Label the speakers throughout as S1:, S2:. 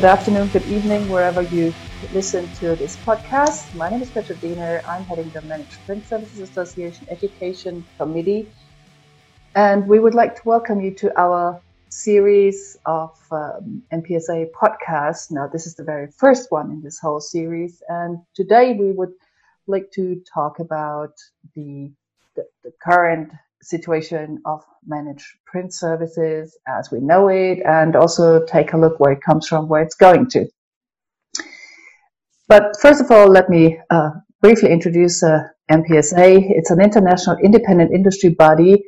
S1: Good afternoon, good evening, wherever you listen to this podcast. My name is Petra Diener. I'm heading the Managed Print Services Association Education Committee. And we would like to welcome you to our series of um, MPSA podcasts. Now, this is the very first one in this whole series. And today we would like to talk about the, the, the current situation of managed print services as we know it and also take a look where it comes from, where it's going to. But first of all, let me uh, briefly introduce uh, MPSA. It's an international independent industry body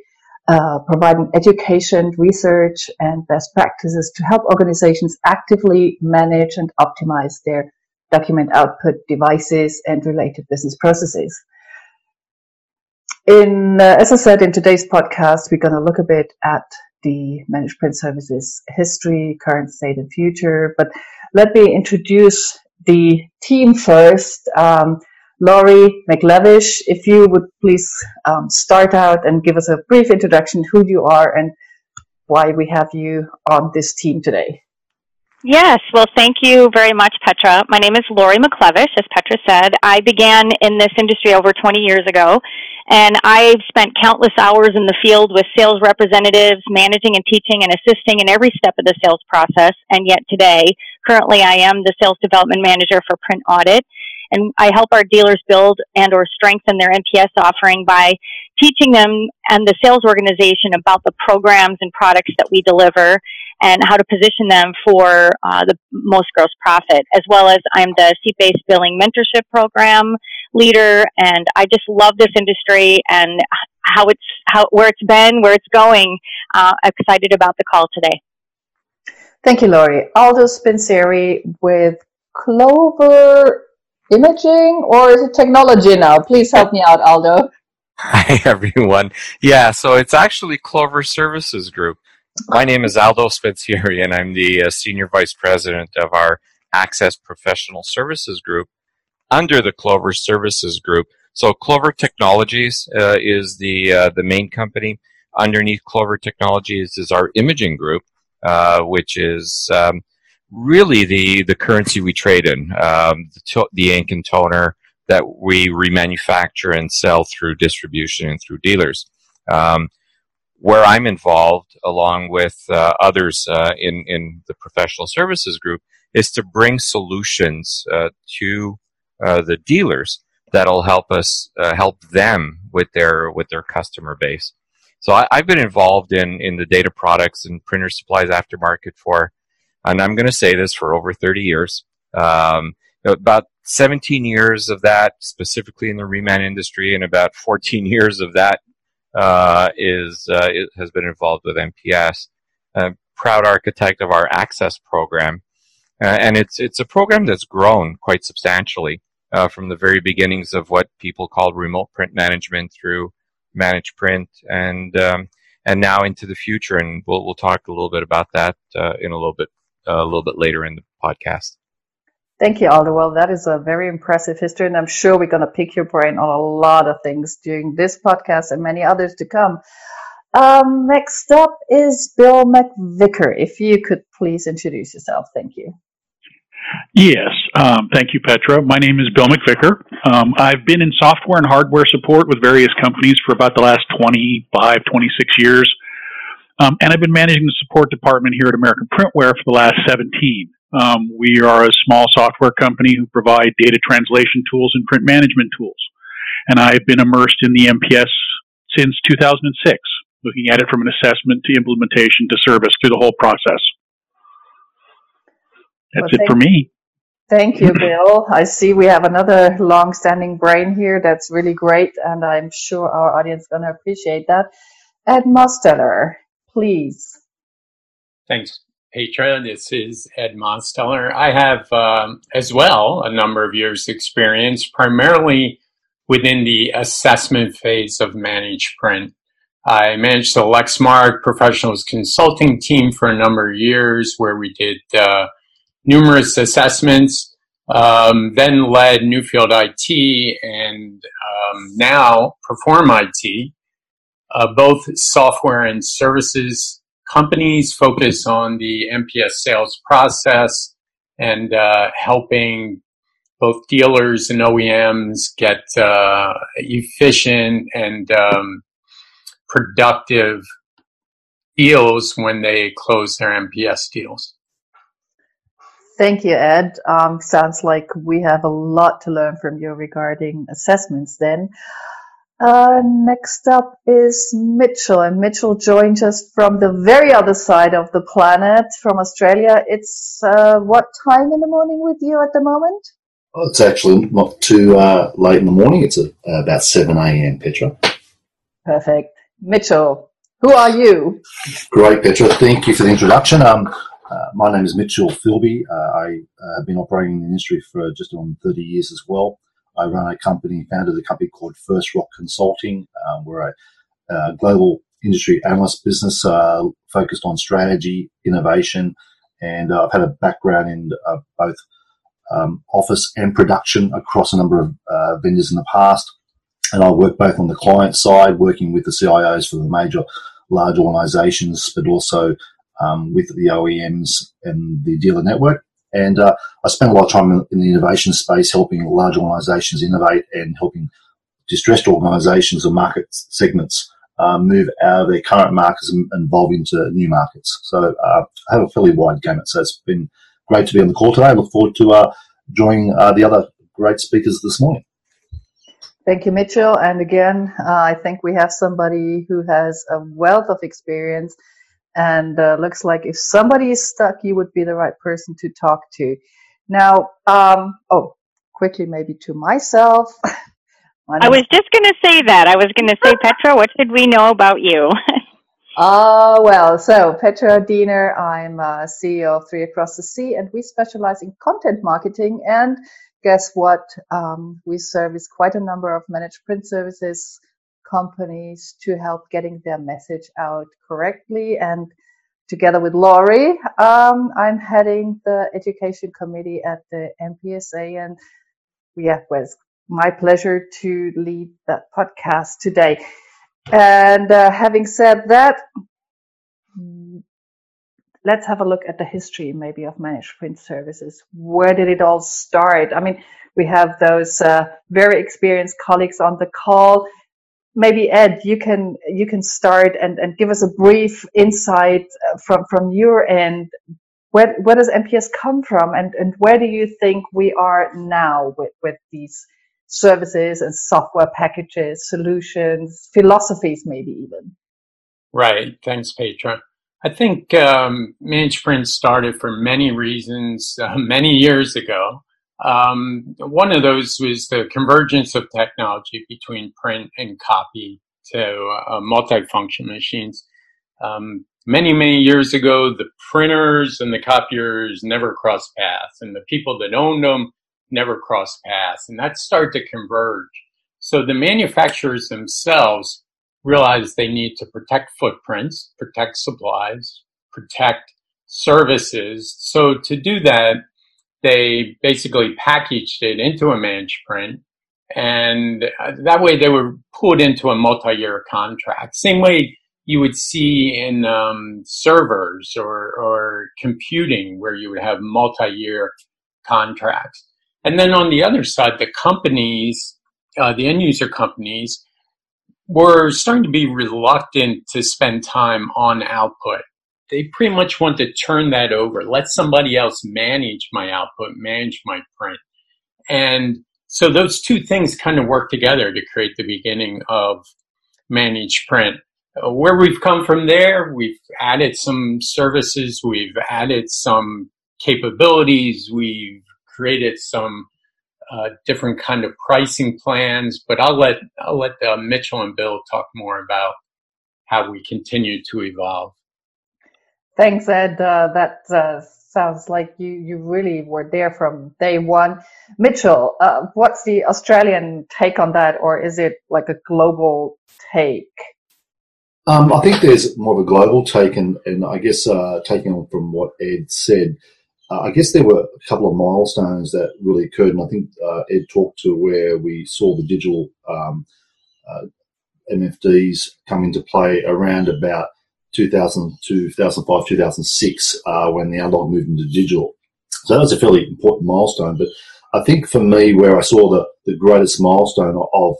S1: uh, providing education, research, and best practices to help organizations actively manage and optimize their document output devices and related business processes. In, uh, as I said, in today's podcast, we're going to look a bit at the managed print services history, current state, and future. But let me introduce the team first. Um, Laurie McLevish, if you would please um, start out and give us a brief introduction, who you are and why we have you on this team today.
S2: Yes, well, thank you very much, Petra. My name is Laurie McLevish, as Petra said. I began in this industry over 20 years ago, and I've spent countless hours in the field with sales representatives, managing and teaching and assisting in every step of the sales process. And yet today, currently, I am the sales development manager for Print Audit, and I help our dealers build and or strengthen their MPS offering by teaching them and the sales organization about the programs and products that we deliver and how to position them for uh, the most gross profit, as well as I'm the seat-based billing mentorship program leader, and I just love this industry and how it's how where it's been, where it's going. Uh, excited about the call today.
S1: Thank you, Laurie. Aldo Spinseri with Clover Imaging, or is it technology now? Please help me out, Aldo.
S3: Hi, everyone. Yeah, so it's actually Clover Services Group. My name is Aldo Spizieri, and I'm the uh, Senior Vice President of our Access Professional Services Group under the Clover Services Group. So Clover Technologies uh, is the uh, the main company. Underneath Clover Technologies is our imaging group, uh, which is um, really the the currency we trade in, um, the, to- the ink and toner that we remanufacture and sell through distribution and through dealers. Um, where I'm involved, along with uh, others uh, in in the professional services group, is to bring solutions uh, to uh, the dealers that'll help us uh, help them with their with their customer base. So I, have been involved in in the data products and printer supplies aftermarket for, and I'm going to say this for over 30 years. Um, about 17 years of that specifically in the reman industry, and about 14 years of that uh, is uh, has been involved with MPS. proud architect of our access program, uh, and it's it's a program that's grown quite substantially uh, from the very beginnings of what people called remote print management through managed print, and um, and now into the future. And we'll we'll talk a little bit about that uh, in a little bit a little bit later in the podcast.
S1: Thank you, Aldo. Well, that is a very impressive history, and I'm sure we're going to pick your brain on a lot of things during this podcast and many others to come. Um, next up is Bill McVicker. If you could please introduce yourself. Thank you.
S4: Yes, um, thank you, Petra. My name is Bill McVicker. Um, I've been in software and hardware support with various companies for about the last 25, 26 years. Um, and I've been managing the support department here at American Printware for the last 17. Um, we are a small software company who provide data translation tools and print management tools. And I've been immersed in the MPS since 2006, looking at it from an assessment to implementation to service through the whole process. That's well, it for me.
S1: Thank you, Bill. I see we have another long-standing brain here. That's really great, and I'm sure our audience is going to appreciate that. Ed Mosteller, please.
S5: Thanks. Petra. This is Ed Mosteller. I have, um, as well, a number of years' experience, primarily within the assessment phase of managed print. I managed the Lexmark professionals consulting team for a number of years, where we did uh, numerous assessments. Um, then led Newfield IT and um, now Perform IT, uh, both software and services companies focus on the MPS sales process and uh, helping both dealers and OEMs get uh, efficient and um, productive deals when they close their MPS deals.
S1: Thank you, Ed. Um, sounds like we have a lot to learn from you regarding assessments then. Uh, next up is Mitchell, and Mitchell joins us from the very other side of the planet, from Australia. It's uh, what time in the morning with you at the moment?
S6: Well, it's actually not too uh, late in the morning. It's about 7 a.m., Petra.
S1: Perfect. Mitchell, who are you?
S6: Great, Petra. Thank you for the introduction. Um, uh, my name is Mitchell Philby. Uh, I uh, have been operating in the industry for just on 30 years as well. I run a company, founded a company called First Rock Consulting. Um, we're a, a, global industry analyst business uh, focused on strategy, innovation, and uh, I've had a background in uh, both um, office and production across a number of uh, vendors in the past. And I work both on the client side, working with the CIOs for the major large organizations, but also um, with the OEMs and the dealer network. And uh, I spent a lot of time in, in, the innovation space, helping large organizations innovate and helping distressed organizations or market segments uh, move out of their current markets and, and evolve into new markets. So uh, I have a fairly wide gamut. So it's been great to be on the call today. I look forward to uh, joining uh, the other great speakers this morning.
S1: Thank you, Mitchell. And again, uh, I think we have somebody who has a wealth of experience and uh, looks like if somebody is stuck, you would be the right person to talk to. Now, um, oh, quickly maybe to myself.
S2: I was just going to say that. I was going to say, Petra, what should we know about you?
S1: Ah, uh, well, so Petra Diener, I'm uh, CEO of Three Across the Sea, and we specialize in content marketing. And guess what? Um, we service quite a number of managed print services companies to help getting their message out correctly. And together with Laurie, um, I'm heading the education committee at the MPSA. And yeah, it was my pleasure to lead that podcast today. And uh, having said that, let's have a look at the history maybe of managed print services. Where did it all start? I mean, we have those uh, very experienced colleagues on the call maybe Ed, you can you can start and, and give us a brief insight uh, from from your end. Where where does MPS come from, and and where do you think we are now with with these services and software packages, solutions, philosophies, maybe even?
S5: Right. Thanks, Petra. I think um, Managed Print started for many reasons uh, many years ago. Um, one of those was the convergence of technology between print and copy to uh, multifunction machines. Um, many, many years ago, the printers and the copiers never crossed paths, and the people that owned them never crossed paths, and that started to converge. So the manufacturers themselves realized they need to protect footprints, protect supplies, protect services. So to do that, they basically packaged it into a managed print and uh, that way they were pulled into a multi-year contract. Same way you would see in um, servers or, or computing where you would have multi-year contracts. And then on the other side the companies uh, the end user companies were starting to be reluctant to spend time on output they pretty much want to turn that over, let somebody else manage my output, manage my print. And so those two things kind of work together to create the beginning of managed print. Uh, where we've come from there, we've added some services, we've added some capabilities, we've created some uh, different kind of pricing plans. But I'll let I'll let uh, Mitchell and Bill talk more about how we continue to evolve.
S1: Thanks, Ed. Uh, that uh, sounds like you, you really were there from day one. Mitchell, uh, what's the Australian take on that, or is it like a global take?
S6: Um, I think there's more of a global take, and, and I guess uh, taking on from what Ed said, uh, I guess there were a couple of milestones that really occurred, and I think uh, Ed talked to where we saw the digital um, MFDs come into play around about 2000 2005, 2006, uh, when the analog moved into digital. So that was a fairly important milestone. But I think for me, where I saw the, the greatest milestone of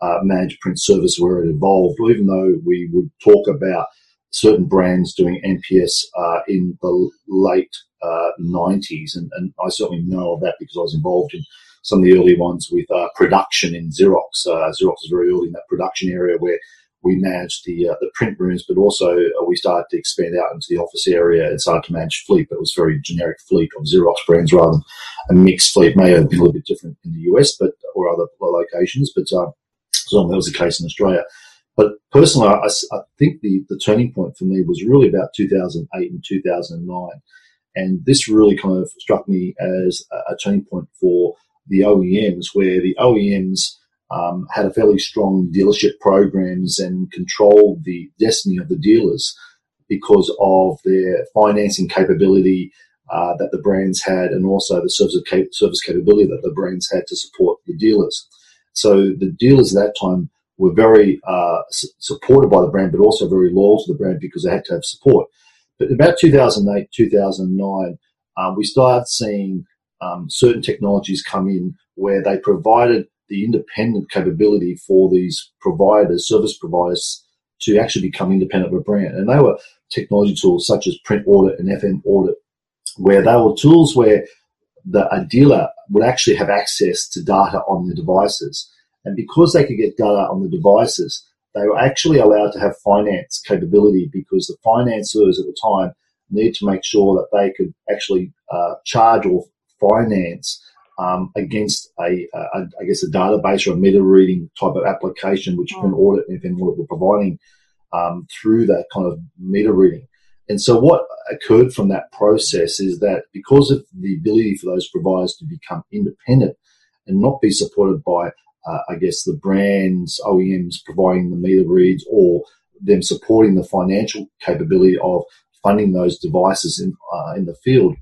S6: uh, managed print service where it evolved, even though we would talk about certain brands doing MPS uh, in the late uh, 90s, and, and, I certainly know of that because I was involved in some of the early ones with uh, production in Xerox. Uh, Xerox was very early in that production area where we managed the uh, the print rooms, but also uh, we started to expand out into the office area and started to manage fleet. But it was very generic fleet of Xerox brands rather than a mixed fleet. May have been a little bit different in the US, but or other locations, but uh, so that was the case in Australia. But personally, I, I, think the, the turning point for me was really about 2008 and 2009. And this really kind of struck me as a, a turning point for the OEMs, where the OEMs um, had a fairly strong dealership programs and controlled the destiny of the dealers because of their financing capability uh, that the brands had and also the service, cap- service capability that the brands had to support the dealers. So the dealers at that time were very uh, supported by the brand, but also very loyal to the brand because they had to have support. But about 2008, 2009, um, we started seeing um, certain technologies come in where they provided the independent capability for these providers, service providers, to actually become independent of a brand. And they were technology tools such as print audit and FM audit, where they were tools where the, a dealer would actually have access to data on the devices. And because they could get data on the devices, they were actually allowed to have finance capability because the financiers at the time need to make sure that they could actually uh, charge or finance um, against a, a, I guess, a database or a meter reading type of application, which can audit and FM audit were providing um, through that kind of meter reading. And so what occurred from that process is that because of the ability for those providers to become independent and not be supported by, uh, I guess, the brands, OEMs providing the meter reads or them supporting the financial capability of funding those devices in, uh, in the field,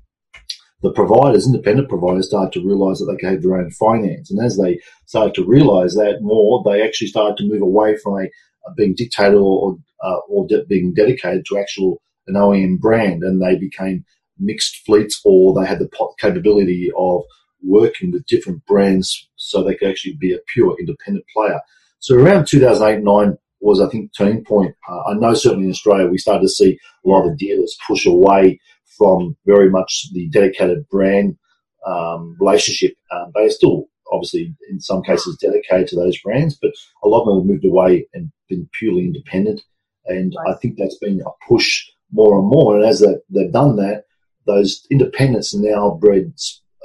S6: the providers, independent providers, started to realize that they could have their own finance. And as they started to realize that more, they actually started to move away from a, a being dictated or, uh, or de- being dedicated to actual an OEM brand, and they became mixed fleets, or they had the capability of working with different brands, so they could actually be a pure independent player. So around 2008 9 was, I think, turning point. Uh, I know certainly in Australia we started to see a lot of dealers push away from very much the dedicated brand um, relationship. Um, they are still obviously in some cases dedicated to those brands, but a lot of them have moved away and been purely independent. And right. I think that's been a push more and more. And as they, they've done that, those independents are now bred,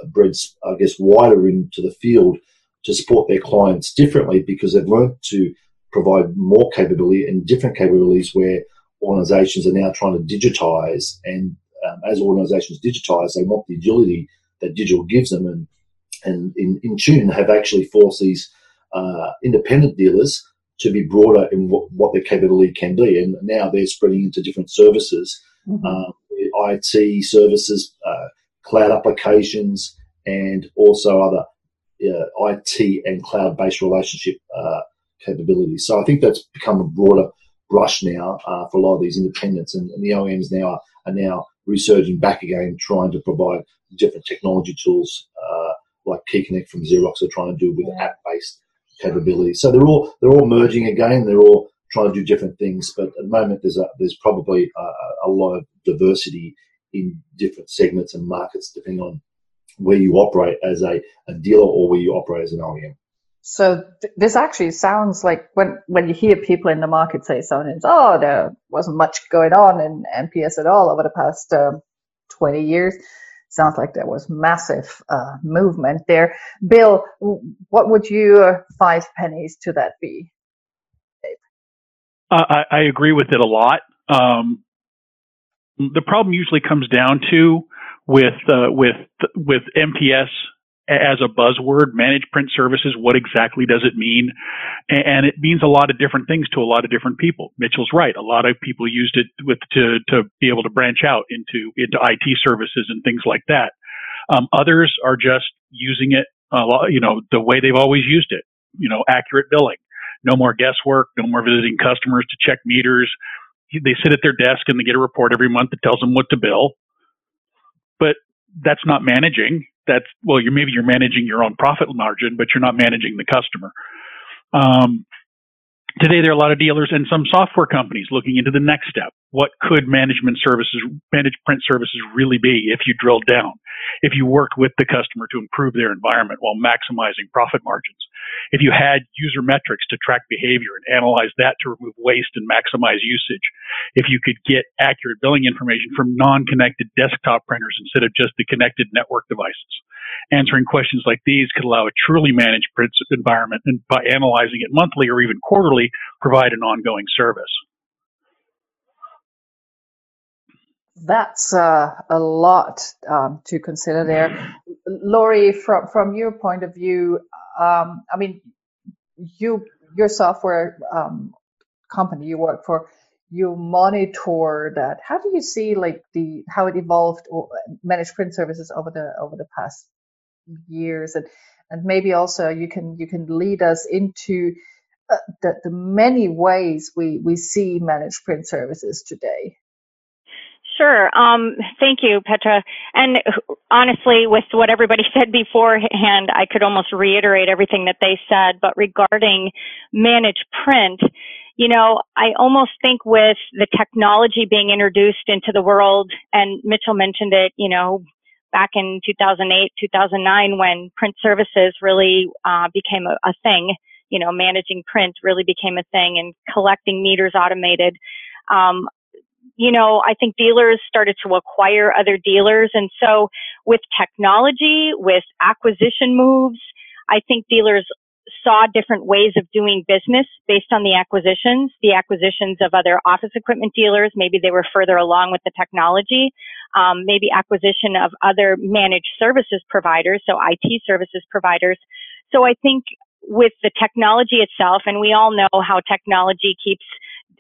S6: bred, I guess, wider into the field to support their clients differently because they've learned to provide more capability and different capabilities where organizations are now trying to digitize and um, as organizations digitize, they want the agility that digital gives them. And, and in, Intune have actually forced these uh, independent dealers to be broader in what, what, their capability can be. And now they're spreading into different services, mm-hmm. uh, IT services, uh, cloud applications, and also other uh, IT and cloud based relationship uh, capabilities. So I think that's become a broader brush now uh, for a lot of these independents, and, and the OEMs now are, are now resurging back again, trying to provide different technology tools uh, like KeyConnect from Xerox are trying to do with yeah. app-based capabilities. So they're all they're all merging again. They're all trying to do different things, but at the moment there's a, there's probably a, a lot of diversity in different segments and markets depending on where you operate as a, a dealer or where you operate as an OEM.
S1: So th- this actually sounds like when when you hear people in the market say something, oh, there wasn't much going on in MPS at all over the past uh, 20 years. Sounds like there was massive uh, movement there. Bill, what would your five pennies to that be?
S4: Uh, I, I, agree with it a lot. Um, the problem usually comes down to with uh, with with MPS as a buzzword, managed print services, what exactly does it mean? And it means a lot of different things to a lot of different people. Mitchell's right. A lot of people used it with to to be able to branch out into into IT services and things like that. Um, others are just using it, a lot, you know, the way they've always used it. You know, accurate billing, no more guesswork, no more visiting customers to check meters. They sit at their desk and they get a report every month that tells them what to bill. But that's not managing. That's well, you're maybe you're managing your own profit margin, but you're not managing the customer. Um, Today, there are a lot of dealers and some software companies looking into the next step. What could management services, managed print services really be if you drilled down? If you worked with the customer to improve their environment while maximizing profit margins? If you had user metrics to track behavior and analyze that to remove waste and maximize usage? If you could get accurate billing information from non-connected desktop printers instead of just the connected network devices? Answering questions like these could allow a truly managed print environment and by analyzing it monthly or even quarterly, provide an ongoing service.
S1: That's uh, a lot um, to consider there. Laurie, from, from your point of view, um, I mean, you your software um, company you work for, you monitor that. How do you see like the how it evolved or managed print services over the over the past years and and maybe also you can you can lead us into uh, the, the many ways we we see managed print services today
S2: Sure. Um, thank you, Petra. And honestly, with what everybody said beforehand, I could almost reiterate everything that they said. But regarding managed print, you know, I almost think with the technology being introduced into the world, and Mitchell mentioned it, you know, back in 2008, 2009, when print services really uh, became a, a, thing. You know, managing print really became a thing, and collecting meters automated. Um, you know, I think dealers started to acquire other dealers, and so with technology, with acquisition moves, I think dealers saw different ways of doing business based on the acquisitions, the acquisitions of other office equipment dealers. Maybe they were further along with the technology. Um, maybe acquisition of other managed services providers, so IT services providers. So I think with the technology itself, and we all know how technology keeps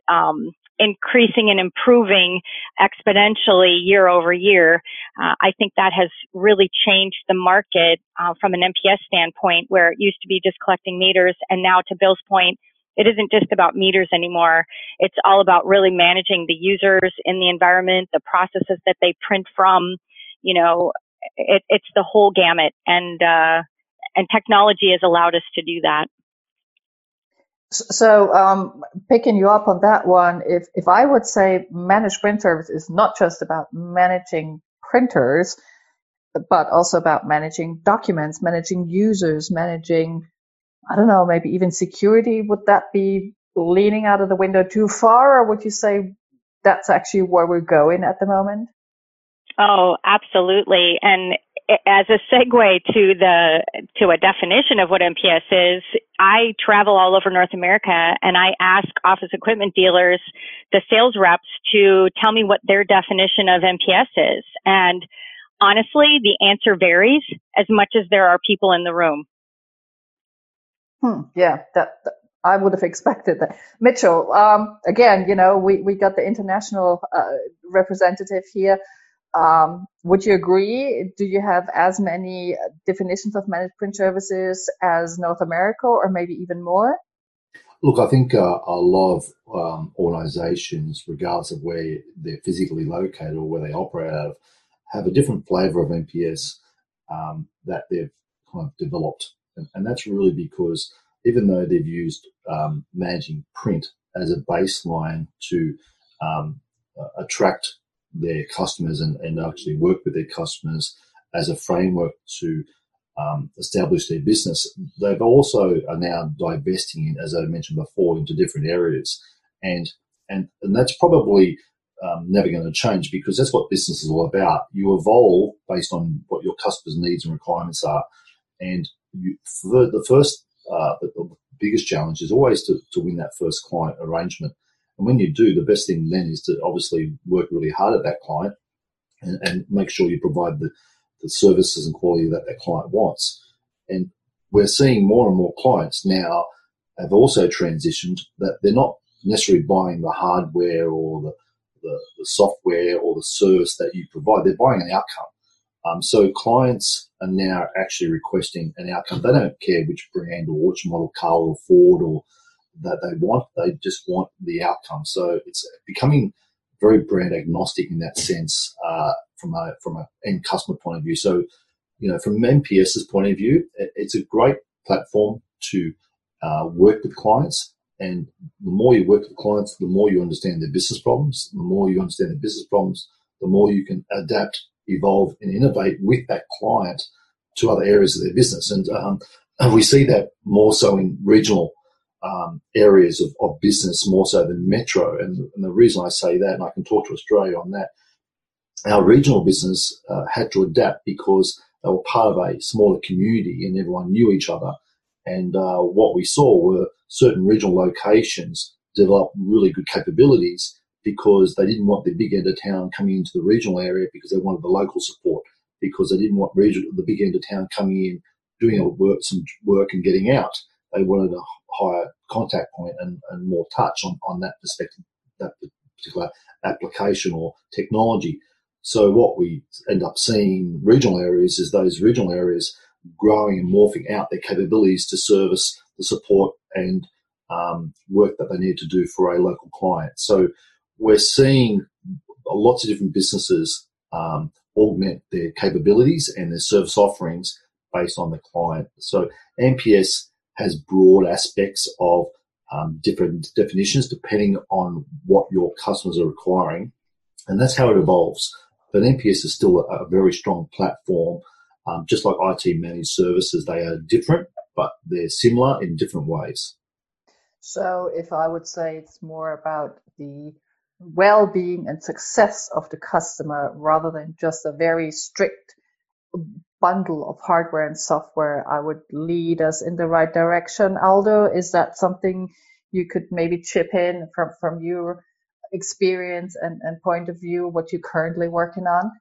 S2: um, increasing and improving exponentially year over year. Uh, I think that has really changed the market uh, from an MPS standpoint, where it used to be just collecting meters, and now to Bill's point, it isn't just about meters anymore. It's all about really managing the users in the environment, the processes that they print from. You know, it, it's the whole gamut, and uh, and technology has allowed us to do that.
S1: So, um, picking you up on that one, if, if I would say managed print service is not just about managing printers, but also about managing documents, managing users, managing, I don't know, maybe even security, would that be leaning out of the window too far, or would you say that's actually where we're going at the moment?
S2: Oh, absolutely. And as a segue to the to a definition of what MPS is, I travel all over North America and I ask office equipment dealers, the sales reps, to tell me what their definition of MPS is. And honestly, the answer varies as much as there are people in the room.
S1: Hmm, yeah, that, that I would have expected that. Mitchell, um, again, you know, we, we got the international uh, representative here. Um, would you agree? Do you have as many definitions of managed print services as North America, or maybe even more?
S6: Look, I think uh, a lot of um, organisations, regardless of where they're physically located or where they operate out of, have a different flavour of MPS um, that they've kind of developed, and, and, that's really because even though they've used um, managing print as a baseline to um, attract their customers and, and actually work with their customers as a framework to um, establish their business. They've also are now divesting in, as I mentioned before, into different areas, and and and that's probably um, never going to change because that's what business is all about. You evolve based on what your customers' needs and requirements are, and you, the, the first, uh, the, the biggest challenge is always to, to win that first client arrangement. And when you do, the best thing then is to obviously work really hard at that client and, and make sure you provide the, the services and quality that that client wants. And we're seeing more and more clients now have also transitioned that they're not necessarily buying the hardware or the, the, the software or the service that you provide. They're buying an outcome. Um, so clients are now actually requesting an outcome. They don't care which brand or which model car or Ford or that they want. They just want the outcome. So it's becoming very brand agnostic in that sense uh, from a from an end customer point of view. So, you know, from MPS's point of view, it's a great platform to uh, work with clients. And the more you work with clients, the more you understand their business problems. The more you understand their business problems, the more you can adapt, evolve, and innovate with that client to other areas of their business. And, um, we see that more so in regional um, areas of, of, business more so than metro. And, and, the reason I say that, and I can talk to Australia on that, our regional business uh, had to adapt because they were part of a smaller community and everyone knew each other. And uh, what we saw were certain regional locations develop really good capabilities because they didn't want the big end of town coming into the regional area because they wanted the local support because they didn't want regional, the big end of town coming in, doing work, some work and getting out. They wanted a higher contact point and, and more touch on, on that perspective, that particular application or technology. So what we end up seeing regional areas is those regional areas growing and morphing out their capabilities to service the support and um, work that they need to do for a local client. So we're seeing lots of different businesses um, augment their capabilities and their service offerings based on the client. So MPS has broad aspects of um, different definitions depending on what your customers are requiring. And that's how it evolves. But MPS is still a, a very strong platform. Um, just like IT managed services, they are different, but they're similar in different ways.
S1: So if I would say it's more about the well-being and success of the customer rather than just a very strict bundle of hardware and software, I would lead us in the right direction. Aldo, is that something you could maybe chip in from, from your experience and, and point of view, what you're currently working on?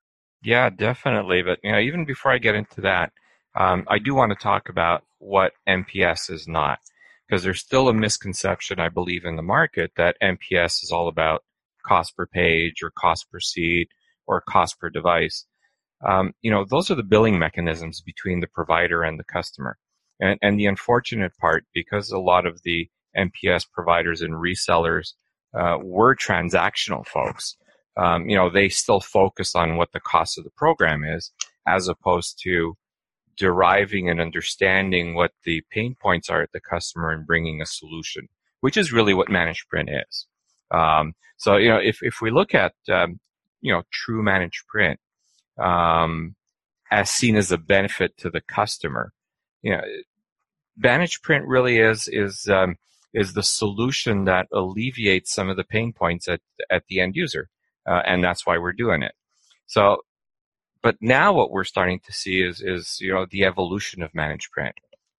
S3: Yeah, definitely. But you know, even before I get into that, um, I do want to talk about what MPS is not, because there's still a misconception, I believe, in the market that MPS is all about cost per page or cost per seat or cost per device. Um, you know, those are the billing mechanisms between the provider and the customer. And, and the unfortunate part, because a lot of the MPS providers and resellers uh, were transactional folks, um, you know, they still focus on what the cost of the program is, as opposed to deriving and understanding what the pain points are at the customer and bringing a solution, which is really what managed print is. Um, so, you know, if, if we look at, um, you know, true managed print, um, as seen as a benefit to the customer, you know, managed print really is, is, um, is the solution that alleviates some of the pain points at, at the end user. Uh, and that's why we're doing it. So, but now what we're starting to see is, is, you know, the evolution of managed print,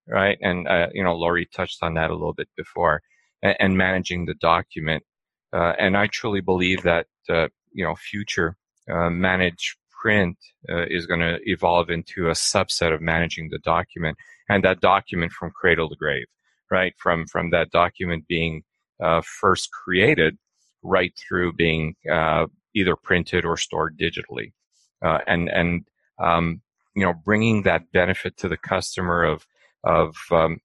S3: right? And, uh, you know, Laurie touched on that a little bit before and, and managing the document uh, and I truly believe that uh, you know future uh, managed print uh, is going to evolve into a subset of managing the document and that document from cradle to grave, right? From from that document being uh, first created right through being uh, either printed or stored digitally, and and um, you know bringing that benefit to the customer of of um,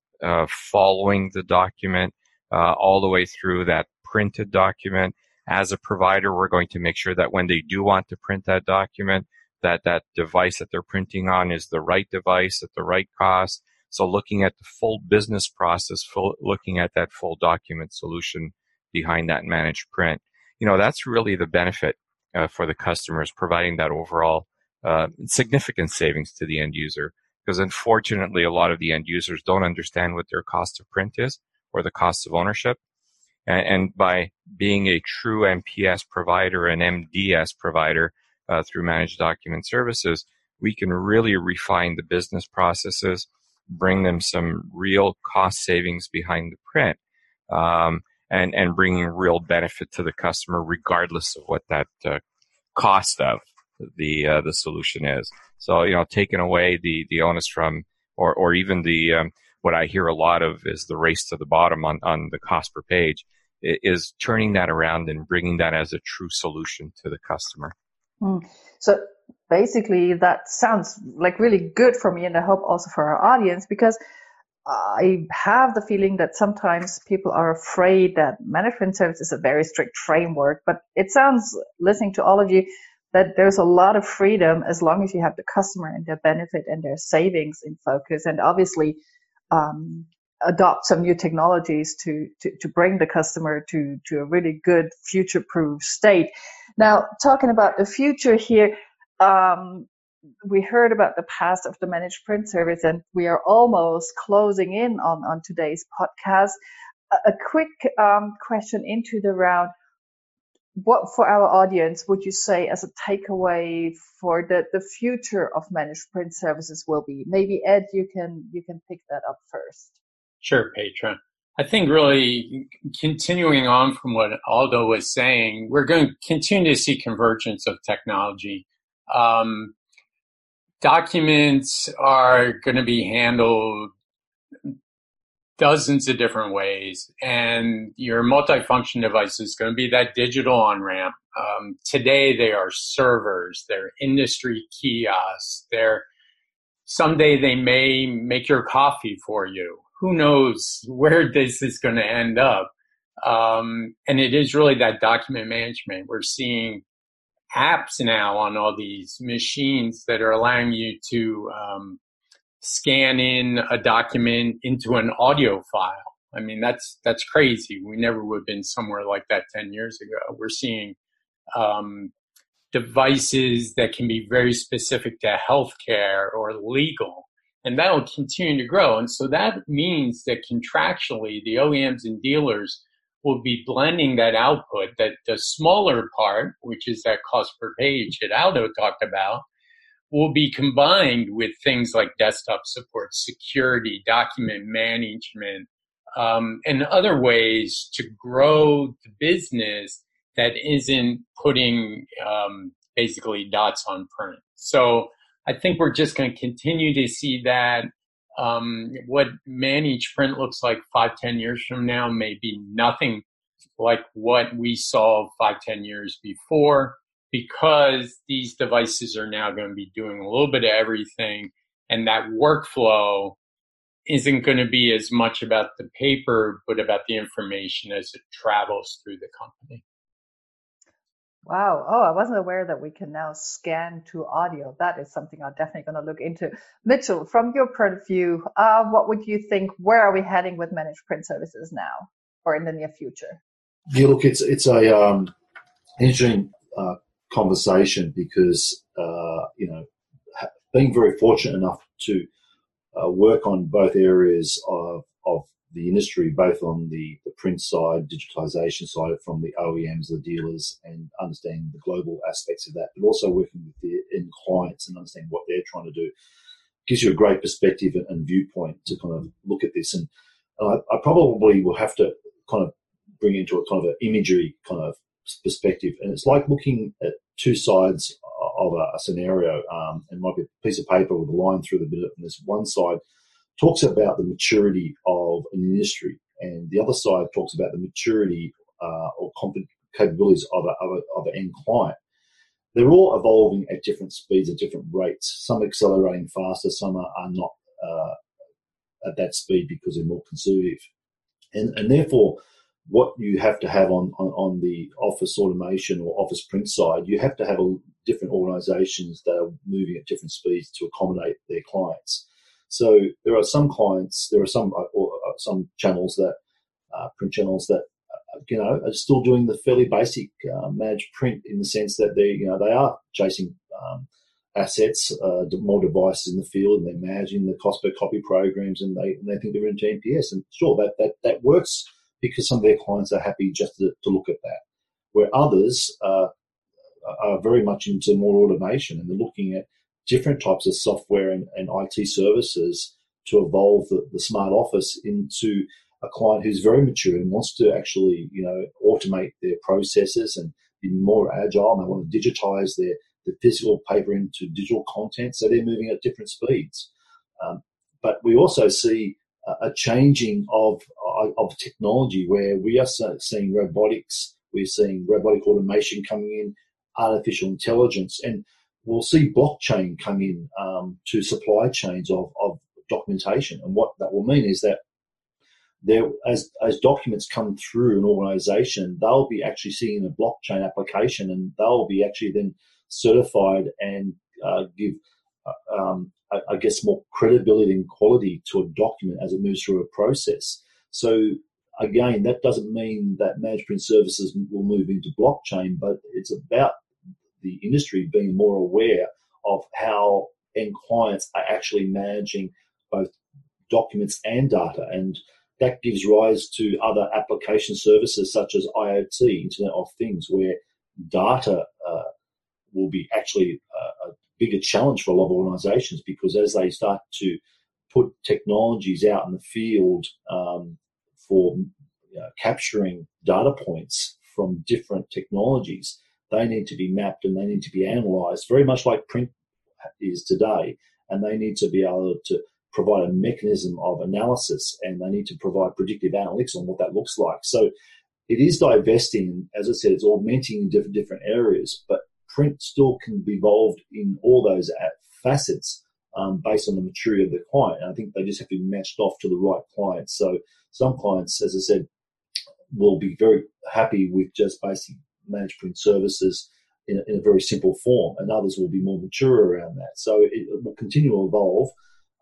S3: following the document all the way through that printed document. As a provider, we're going to make sure that when they do want to print that document, that that device that they're printing on is the right device at the right cost. So looking at the full business process, full, looking at that full document solution behind that managed print, you know, that's really the benefit uh, for the customers, providing that overall uh, significant savings to the end user. Because unfortunately, a lot of the end users don't understand what their cost of print is or the cost of ownership. And, by being a true MPS provider and MDS provider uh, through Managed Document Services, we can really refine the business processes, bring them some real cost savings behind the print, um, and and bringing real benefit to the customer, regardless of what that uh, cost of the uh, the solution is. So you know, taking away the the onus from, or or even the um, what I hear a lot of is the race to the bottom on on the cost per page is turning that around and bringing that as a true solution to the customer.
S1: Mm. So basically, that sounds like really good for me, and I hope also for our audience because I have the feeling that sometimes people are afraid that management service is a very strict framework, but it sounds, listening to all of you, that there's a lot of freedom as long as you have the customer and their benefit and their savings in focus, and obviously um, adopt some new technologies to, to, to bring the customer to, to a really good future-proof state. Now, talking about the future here, um, we heard about the past of the managed print service, and we are almost closing in on, on today's podcast. A, a quick um, question into the round what for our audience would you say as a takeaway for the, the future of managed print services will be? Maybe Ed, you can you can pick that up first.
S5: Sure, Petra. I think really continuing on from what Aldo was saying, we're going to continue to see convergence of technology. Um, documents are going to be handled dozens of different ways. And your multifunction device is going to be that digital on ramp. Um, today, they are servers, they're industry kiosks, they're someday they may make your coffee for you. Who knows where this is going to end up? Um, and it is really that document management. We're seeing apps now on all these machines that are allowing you to um, scan in a document into an audio file. I mean, that's that's crazy. We never would have been somewhere like that ten years ago. We're seeing um, devices that can be very specific to healthcare or legal, and that will continue to grow. And so that means that contractually, the OEMs and dealers will be blending that output. That the smaller part, which is that cost per page that Aldo talked about, will be combined with things like desktop support, security, document management, um, and other ways to grow the business that isn't putting um, basically dots on print. So I think we're just going to continue to see that. Um, what managed print looks like five, ten years from now may be nothing like what we saw five, ten years before because these devices are now going to be doing a little bit of everything and that workflow isn't going to be as much about the paper but about the information as it travels through the company
S1: Wow. Oh, I wasn't aware that we can now scan to audio. That is something I'm definitely going to look into. Mitchell, from your point of view, uh, what would you think? Where are we heading with managed print services now or in the near future?
S6: Yeah, look, it's it's a um, interesting uh, conversation because uh, you know being very fortunate enough to uh, work on both areas of, of the industry, both on the, the print side, digitization side, from the OEMs, the dealers, and understanding the global aspects of that, but also working with the end clients and understanding what they're trying to do gives you a great perspective and, and viewpoint to kind of look at this. And I, I probably will have to kind of bring into a kind of an imagery kind of perspective. And it's like looking at two sides of a, a scenario. Um, and might be a piece of paper with a line through the middle. And this one side talks about the maturity of an industry, and the other side talks about the maturity uh, or comp- capabilities of, of, a, of an end client. They're all evolving at different speeds, at different rates. Some accelerating faster, some are, are not uh, at that speed because they're more conservative. And, and therefore, what you have to have on, on, on, the office automation or office print side, you have to have a, different organizations that are moving at different speeds to accommodate their clients. So there are some clients, there are some uh, or, uh, some channels that uh, print channels that uh, you know are still doing the fairly basic uh, managed print in the sense that they you know they are chasing um, assets, uh, more devices in the field, and they're managing the cost per copy programs, and they and they think they're in GMPS, and sure that that that works because some of their clients are happy just to, to look at that. Where others uh, are very much into more automation and they're looking at different types of software and, and IT services to evolve the, the, smart office into a client who's very mature and wants to actually, you know, automate their processes and be more agile and they want to digitize their the physical paper into digital content. So they're moving at different speeds. Um, but we also see a changing of, of technology where we are seeing robotics, we're seeing robotic automation coming in, artificial intelligence, and we'll see blockchain come in um, to supply chains of, of documentation. And what that will mean is that there, as, as documents come through an organization, they'll be actually seeing a blockchain application and they'll be actually then certified and uh, give, uh, um, I, I, guess, more credibility and quality to a document as it moves through a process. So again, that doesn't mean that managed print services will move into blockchain, but it's about the industry being more aware of how end clients are actually managing both documents and data. And that gives rise to other application services such as IoT, Internet of Things, where data uh, will be actually a, a bigger challenge for a lot of organizations because as they start to put technologies out in the field um, for uh, capturing data points from different technologies, they need to be mapped and they need to be analyzed very much like print is today. And they need to be able to provide a mechanism of analysis and they need to provide predictive analytics on what that looks like. So it is divesting, as I said, it's augmenting in different, different areas, but print still can be involved in all those facets um, based on the maturity of the client. And I think they just have to be matched off to the right client. So some clients, as I said, will be very happy with just basic managed print services in a, in a, very simple form, and others will be more mature around that. So it, will continue to evolve,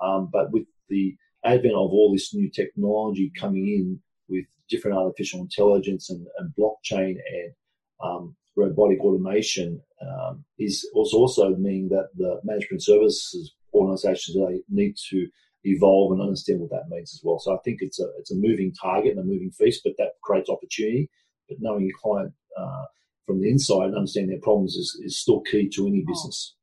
S6: um, but with the advent of all this new technology coming in with different artificial intelligence and, and blockchain and um, robotic automation um, is also, also meaning that the management services organizations they need to evolve and understand what that means as well. So I think it's a it's a moving target and a moving feast, but that creates opportunity. But knowing your client uh, from the inside and understanding their problems is, is still key to any oh. business.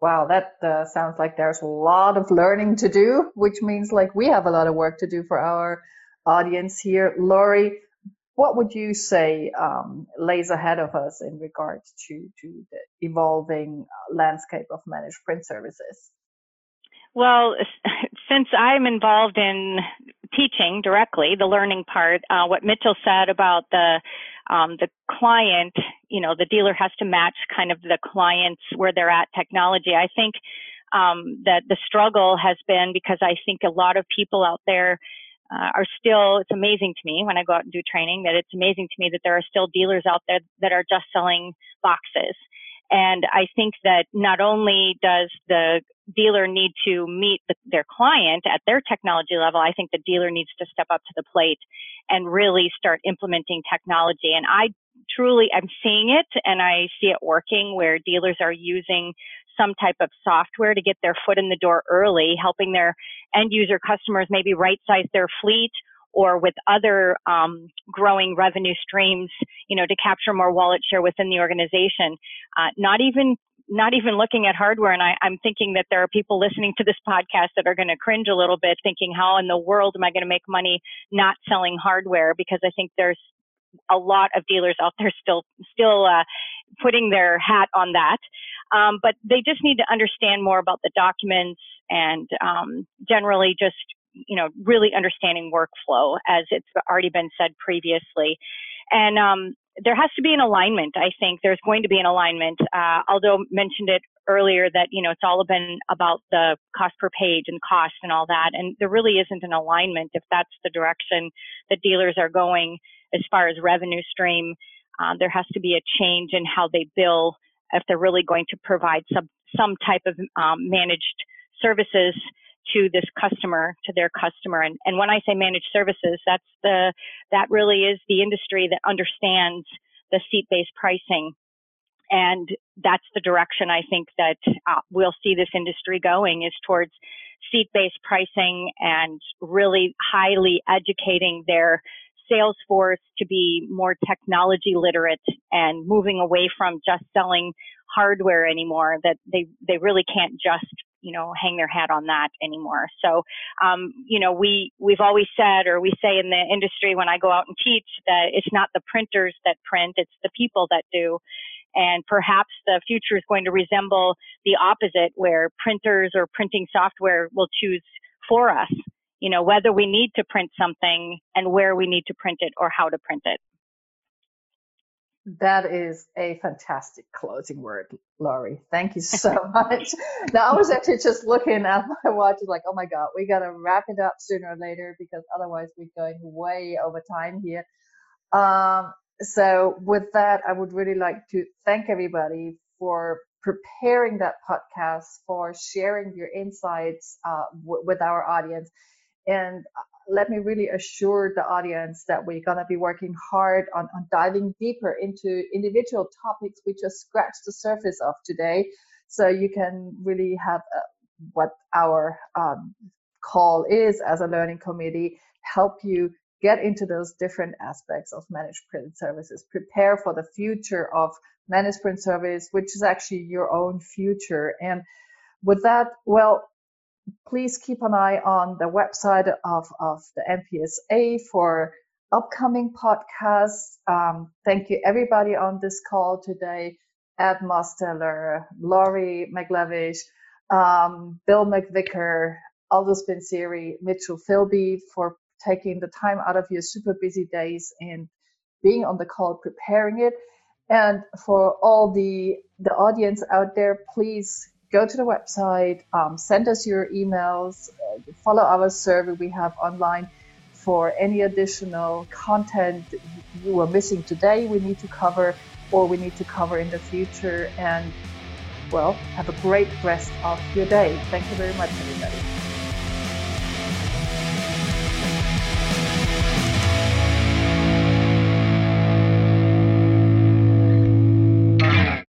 S1: Wow, that uh, sounds like there's a lot of learning to do, which means like we have a lot of work to do for our audience here. Laurie, what would you say um, lays ahead of us in regards to, to the evolving uh, landscape of managed print services?
S2: Well, since I'm involved in teaching directly, the learning part, uh, what Mitchell said about the um, the client, you know, the dealer has to match kind of the clients where they're at technology. I think um, that the struggle has been because I think a lot of people out there uh, are still, it's amazing to me when I go out and do training that it's amazing to me that there are still dealers out there that are just selling boxes. And I think that not only does the dealer need to meet the, their client at their technology level, I think the dealer needs to step up to the plate and really start implementing technology. And I truly am seeing it and I see it working where dealers are using some type of software to get their foot in the door early, helping their end user customers maybe right size their fleet or with other um, growing revenue streams, you know, to capture more wallet share within the organization. Uh, not even not even looking at hardware. And I, I'm thinking that there are people listening to this podcast that are going to cringe a little bit, thinking, how in the world am I going to make money not selling hardware? Because I think there's a lot of dealers out there still still uh, putting their hat on that. Um, but they just need to understand more about the documents and um, generally just you know really understanding workflow as it's already been said previously. And um, there has to be an alignment. I think there's going to be an alignment. Uh, Aldo mentioned it earlier that you know it's all been about the cost per page and cost and all that, and there really isn't an alignment if that's the direction that dealers are going as far as revenue stream. Uh, there has to be a change in how they bill if they're really going to provide some some type of um, managed services to this customer, to their customer. And, and when I say managed services, that's the, that really is the industry that understands the seat-based pricing. And that's the direction I think that uh, we'll see this industry going is towards seat-based pricing and really highly educating their sales force to be more technology literate and moving away from just selling hardware anymore that they they really can't just you know hang their hat on that anymore. So um, you know we we've always said or we say in the industry when i go out and teach that it's not the printers that print it's the people that do. And perhaps the future is going to resemble the opposite where printers or printing software will choose for us you know whether we need to print something and where we need to print it or how to print it
S1: that is a fantastic closing word, Laurie. Thank you so much. now, I was actually just looking at my watch, like, oh my God, we got to wrap it up sooner or later because otherwise we're going way over time here. Um, so, with that, I would really like to thank everybody for preparing that podcast, for sharing your insights uh, w- with our audience. And uh, let me really assure the audience that we're going to be working hard on, on diving deeper into individual topics we just scratched the surface of today. So you can really have uh, what our um, call is as a learning committee, help you get into those different aspects of managed print services, prepare for the future of managed print service, which is actually your own future. And with that, well, please keep an eye on the website of, of the MPSA for upcoming podcasts. Um, thank you everybody on this call today. Ed Mosteller, Laurie McLevish, um, Bill McVicker, Aldo Spinseri, Mitchell Philby for taking the time out of your super busy days and being on the call, preparing it. And for all the the audience out there, please go to the website, um, send us your emails, uh, follow our survey we have online for any additional content you are missing today we need to cover or we need to cover in the future. And well, have a great rest of your day. Thank you very much, everybody.